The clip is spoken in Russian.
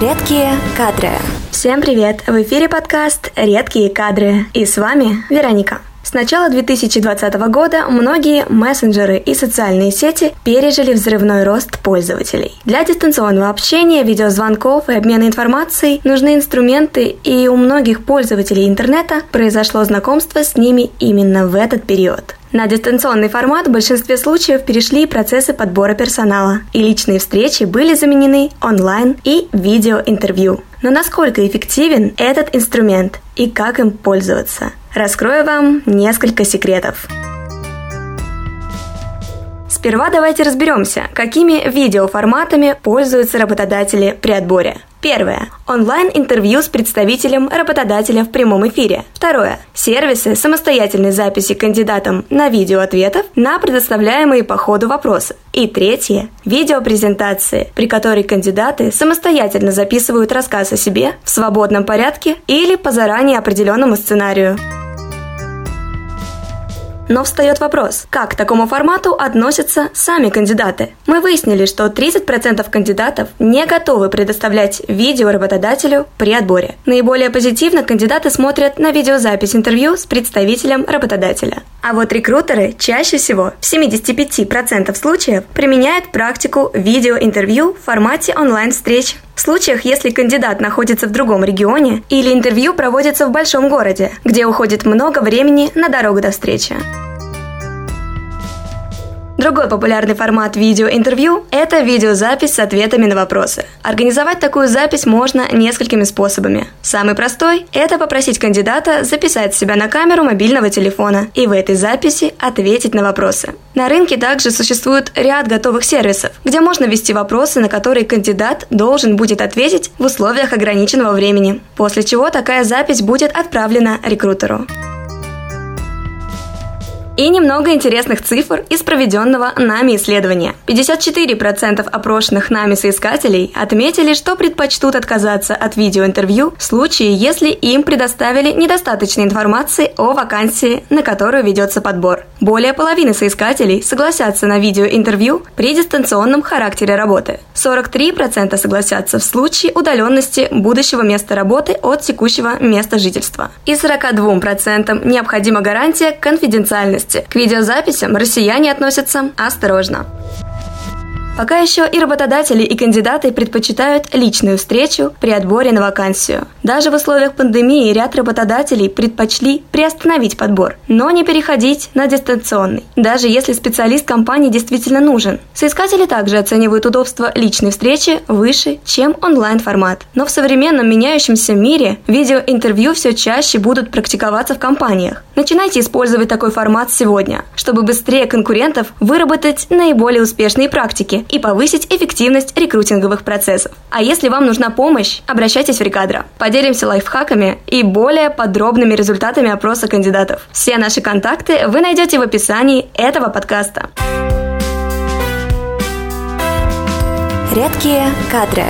Редкие кадры. Всем привет! В эфире подкаст «Редкие кадры». И с вами Вероника. С начала 2020 года многие мессенджеры и социальные сети пережили взрывной рост пользователей. Для дистанционного общения, видеозвонков и обмена информацией нужны инструменты, и у многих пользователей интернета произошло знакомство с ними именно в этот период. На дистанционный формат в большинстве случаев перешли процессы подбора персонала, и личные встречи были заменены онлайн и видеоинтервью. Но насколько эффективен этот инструмент и как им пользоваться? Раскрою вам несколько секретов. Сперва давайте разберемся, какими видеоформатами пользуются работодатели при отборе. Первое. Онлайн-интервью с представителем работодателя в прямом эфире. Второе. Сервисы самостоятельной записи кандидатам на видео ответов на предоставляемые по ходу вопросы. И третье. Видеопрезентации, при которой кандидаты самостоятельно записывают рассказ о себе в свободном порядке или по заранее определенному сценарию. Но встает вопрос, как к такому формату относятся сами кандидаты? Мы выяснили, что 30% кандидатов не готовы предоставлять видео работодателю при отборе. Наиболее позитивно кандидаты смотрят на видеозапись интервью с представителем работодателя. А вот рекрутеры чаще всего, в 75% случаев, применяют практику видеоинтервью в формате онлайн-встреч. В случаях, если кандидат находится в другом регионе или интервью проводится в большом городе, где уходит много времени на дорогу до встречи. Другой популярный формат видеоинтервью – это видеозапись с ответами на вопросы. Организовать такую запись можно несколькими способами. Самый простой – это попросить кандидата записать себя на камеру мобильного телефона и в этой записи ответить на вопросы. На рынке также существует ряд готовых сервисов, где можно ввести вопросы, на которые кандидат должен будет ответить в условиях ограниченного времени, после чего такая запись будет отправлена рекрутеру. И немного интересных цифр из проведенного нами исследования. 54% опрошенных нами соискателей отметили, что предпочтут отказаться от видеоинтервью в случае, если им предоставили недостаточной информации о вакансии, на которую ведется подбор. Более половины соискателей согласятся на видеоинтервью при дистанционном характере работы. 43% согласятся в случае удаленности будущего места работы от текущего места жительства. И 42% необходима гарантия конфиденциальности безопасности. К видеозаписям россияне относятся осторожно. Пока еще и работодатели, и кандидаты предпочитают личную встречу при отборе на вакансию. Даже в условиях пандемии ряд работодателей предпочли приостановить подбор, но не переходить на дистанционный, даже если специалист компании действительно нужен. Соискатели также оценивают удобство личной встречи выше, чем онлайн-формат. Но в современном меняющемся мире видеоинтервью все чаще будут практиковаться в компаниях. Начинайте использовать такой формат сегодня, чтобы быстрее конкурентов выработать наиболее успешные практики и повысить эффективность рекрутинговых процессов. А если вам нужна помощь, обращайтесь в Рекадро. Поделимся лайфхаками и более подробными результатами опроса кандидатов. Все наши контакты вы найдете в описании этого подкаста. Редкие кадры.